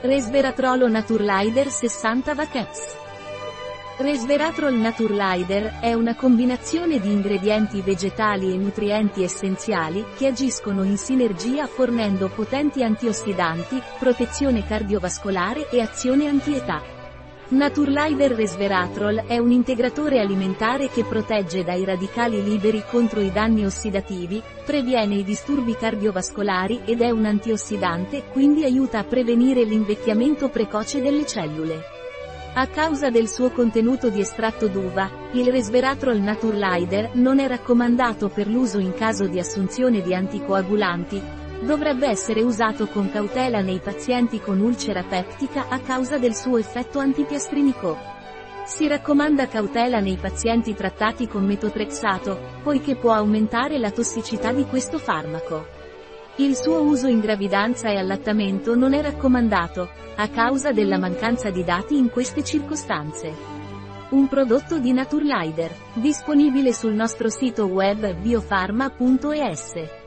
Resveratrolo Naturlider 60 Vacax. Resveratrol Naturlider è una combinazione di ingredienti vegetali e nutrienti essenziali che agiscono in sinergia fornendo potenti antiossidanti, protezione cardiovascolare e azione antietà. Naturlider Resveratrol è un integratore alimentare che protegge dai radicali liberi contro i danni ossidativi, previene i disturbi cardiovascolari ed è un antiossidante quindi aiuta a prevenire l'invecchiamento precoce delle cellule. A causa del suo contenuto di estratto d'uva, il Resveratrol Naturlider non è raccomandato per l'uso in caso di assunzione di anticoagulanti, Dovrebbe essere usato con cautela nei pazienti con ulcera peptica a causa del suo effetto antipiastrinico. Si raccomanda cautela nei pazienti trattati con metotrexato, poiché può aumentare la tossicità di questo farmaco. Il suo uso in gravidanza e allattamento non è raccomandato, a causa della mancanza di dati in queste circostanze. Un prodotto di Naturlider, disponibile sul nostro sito web biofarma.es.